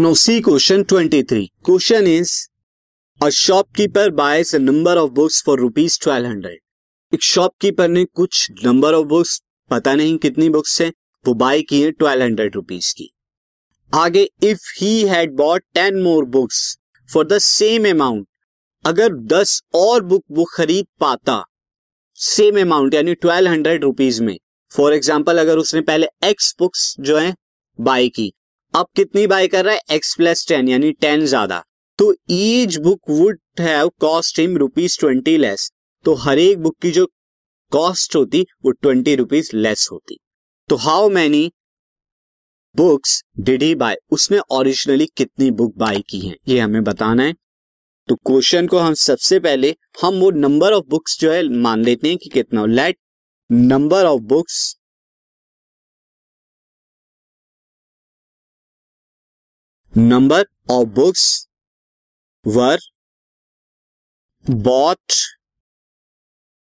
Now see question 23. Question is, a shopkeeper buys a number of books for rupees 1200. एक shopkeeper ने कुछ number of books पता नहीं कितनी बुक्स है, वो बाय की है ट्वेल्व हंड्रेड रुपीज़ की आगे if he had bought ten more books for the same amount अगर दस और बुक वो खरीद पाता सेम अमाउंट यानी ट्वेल्व हंड्रेड रुपीज़ में फॉर एग्ज़ाम्पल अगर उसने पहले एक्स बुक्स जो है बाय की अब कितनी बाय कर रहा है? एक्स प्लस टेन यानी टेन ज़्यादा। तो each book would have cost him rupees twenty less तो हर एक बुक की जो कॉस्ट होती, वो ट्वेंटी रुपीज़ लेस होती। तो how many books did he buy उसने ओरिजिनली कितनी बुक बाय की हैं? ये हमें बताना है। तो क्वेश्चन को हम सबसे पहले, हम वो नंबर ऑफ़ बुक्स जो है मान लेते हैं कि कितना let number of books number of books were bought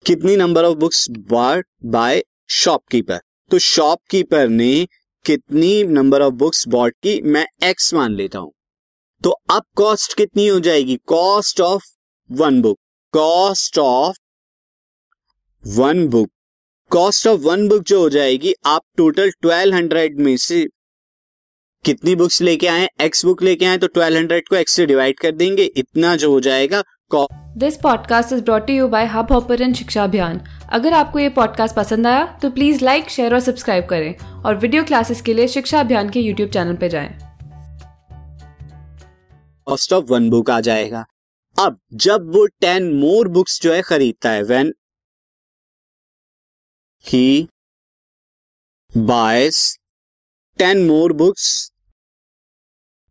कितनी number of books bought by shopkeeper तो शॉपकीपर ने कितनी नंबर ऑफ़ बुक्स बॉट की? मैं एक्स मान लेता हूँ। तो अब कॉस्ट कितनी हो जाएगी? Cost of one book cost of one book cost of one book जो हो जाएगी, आप टोटल ट्वेल्व हंड्रेड में से कितनी बुक्स लेके आए एक्स बुक लेके आए तो ट्वेल्व हंड्रेड को एक्स से डिवाइड कर देंगे इतना जो हो जाएगा this podcast is brought you by Hubhopper शिक्षा अभियान अगर आपको ये पॉडकास्ट पसंद आया तो प्लीज़ लाइक शेयर और सब्सक्राइब करें और वीडियो क्लासेस के लिए शिक्षा अभियान के यूट्यूब चैनल पर जाए। कॉस्ट ऑफ़ वन बुक आ जाएगा। अब जब वो टेन मोर बुक्स जो है खरीदता है when he buys ten more books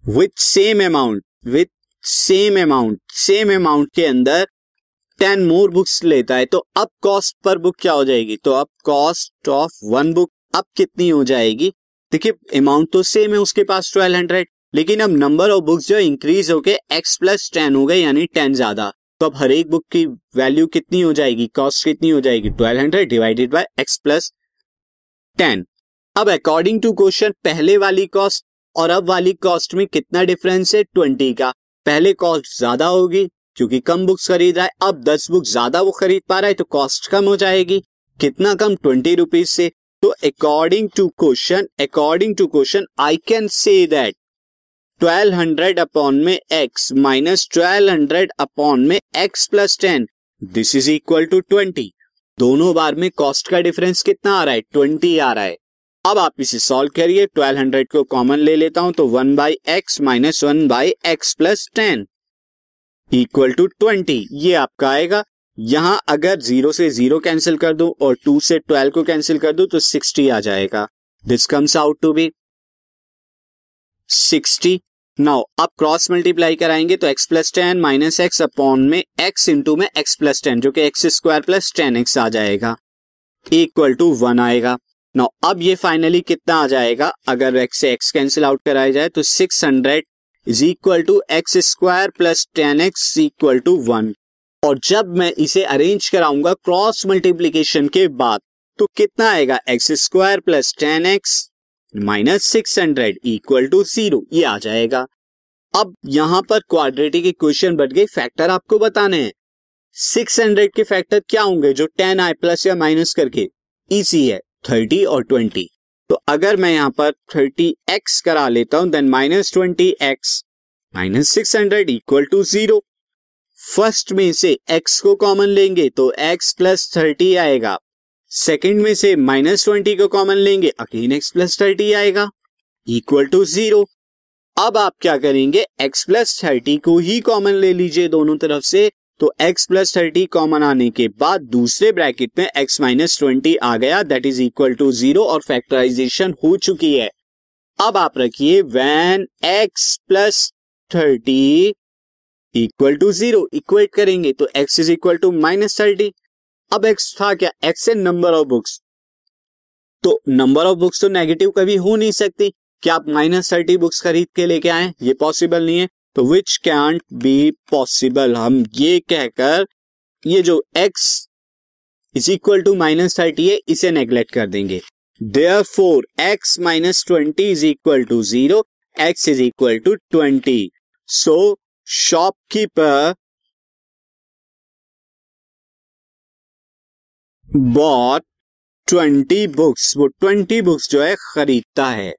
with same amount with same amount same amount के अंदर टेन मोर बुक्स लेता है। तो अब कॉस्ट पर बुक क्या हो जाएगी? तो अब कॉस्ट ऑफ़ वन बुक अब कितनी हो जाएगी? देखिए अमाउंट तो सेम है, उसके पास ट्वेल्व हंड्रेड लेकिन अब नंबर ऑफ़ बुक्स जो इंक्रीज होके एक्स प्लस टेन हो गए, यानी टेन ज़्यादा। तो अब हर एक बुक की वैल्यू कितनी हो जाएगी? कॉस्ट कितनी हो जाएगी? Twelve hundred divided by x plus ten अब अकॉर्डिंग टू क्वेश्चन पहले वाली कॉस्ट और अब वाली कॉस्ट में कितना डिफरेंस है? ट्वेंटी का। पहले कॉस्ट ज़्यादा होगी, क्योंकि कम बुक्स खरीद रहा है। अब दस बुक ज़्यादा वो खरीद पा रहा है तो कॉस्ट कम हो जाएगी। कितना कम? ट्वेंटी रुपीज़ से। तो according to question according to question I can say that twelve hundred upon में x minus twelve hundred upon में x plus ten this is equal to twenty दोनों बार में कॉस्ट का डिफरेंस कितना आ रहा है? ट्वेंटी आ रहा है। अब आप इसे सॉल्व करिए ट्वेल्व हंड्रेड को कॉमन ले लेता हूँ तो one by x minus one by x plus ten equal to twenty ये आपका आएगा। यहाँ अगर ज़ीरो से ज़ीरो कैंसिल कर दू और टू से ट्वेल्व को कैंसिल कर दू तो सिक्सटी आ जाएगा। This comes out to be sixty now अब क्रॉस मल्टीप्लाई कराएँगे तो x plus ten minus x upon में एक्स इंटू में एक्स प्लस टेन जो कि x square plus ten x आ जाएगा। इक्वल टू वन आएगा। नो अब ये फाइनली कितना आ जाएगा? अगर एक्स से एक्स कैंसिल आउट कराया जाए तो six hundred is equal to x square plus ten x equal to one और जब मैं इसे अरेंज कराऊँगा क्रॉस मल्टीप्लीकेशन के बाद तो कितना आएगा? X square plus ten x minus six hundred equal to zero ये आ जाएगा। अब यहाँ पर क्वाड्रेटिक इक्वेशन बढ़ गई। फैक्टर आपको बताने हैं। सिक्स हंड्रेड के फैक्टर क्या होंगे? जो टेन आई प्लस या माइनस करके। इसी है। थर्टी और ट्वेंटी। तो अगर मैं यहाँ पर थर्टी एक्स करा लेता हूँ then minus twenty x minus six hundred equal to zero first में से एक्स को कॉमन लेंगे तो एक्स प्लस थर्टी आएगा। सेकेंड में से माइनस ट्वेंटी को कॉमन लेंगे अगेन एक्स प्लस थर्टी आएगा। इक्वल टू ज़ीरो अब आप क्या करेंगे एक्स प्लस थर्टी को ही कॉमन ले लीजिए दोनों तरफ़ से। तो x प्लस थर्टी कॉमन आने के बाद दूसरे ब्रैकेट में x माइनस ट्वेंटी आ गया that is equal to zero और फैक्टराइजेशन हो चुकी है। अब आप रखिए when x plus thirty equal to zero equate करेंगे तो x is equal to minus thirty अब x था क्या? x है नंबर ऑफ़ बुक्स तो नंबर ऑफ़ बुक्स तो नेगेटिव कभी हो नहीं सकती। क्या आप माइनस थर्टी बुक्स खरीद के लेके आए? ये पॉसिबल नहीं है। तो विच कैंट बी पॉसिबल हम ये कहकर, ये जो x is equal to minus thirty है, इसे नेग्लेक्ट कर देंगे। Therefore x minus twenty is equal to zero x is equal to twenty so shopkeeper bought twenty books वो ट्वेंटी बुक्स जो है, खरीदता है।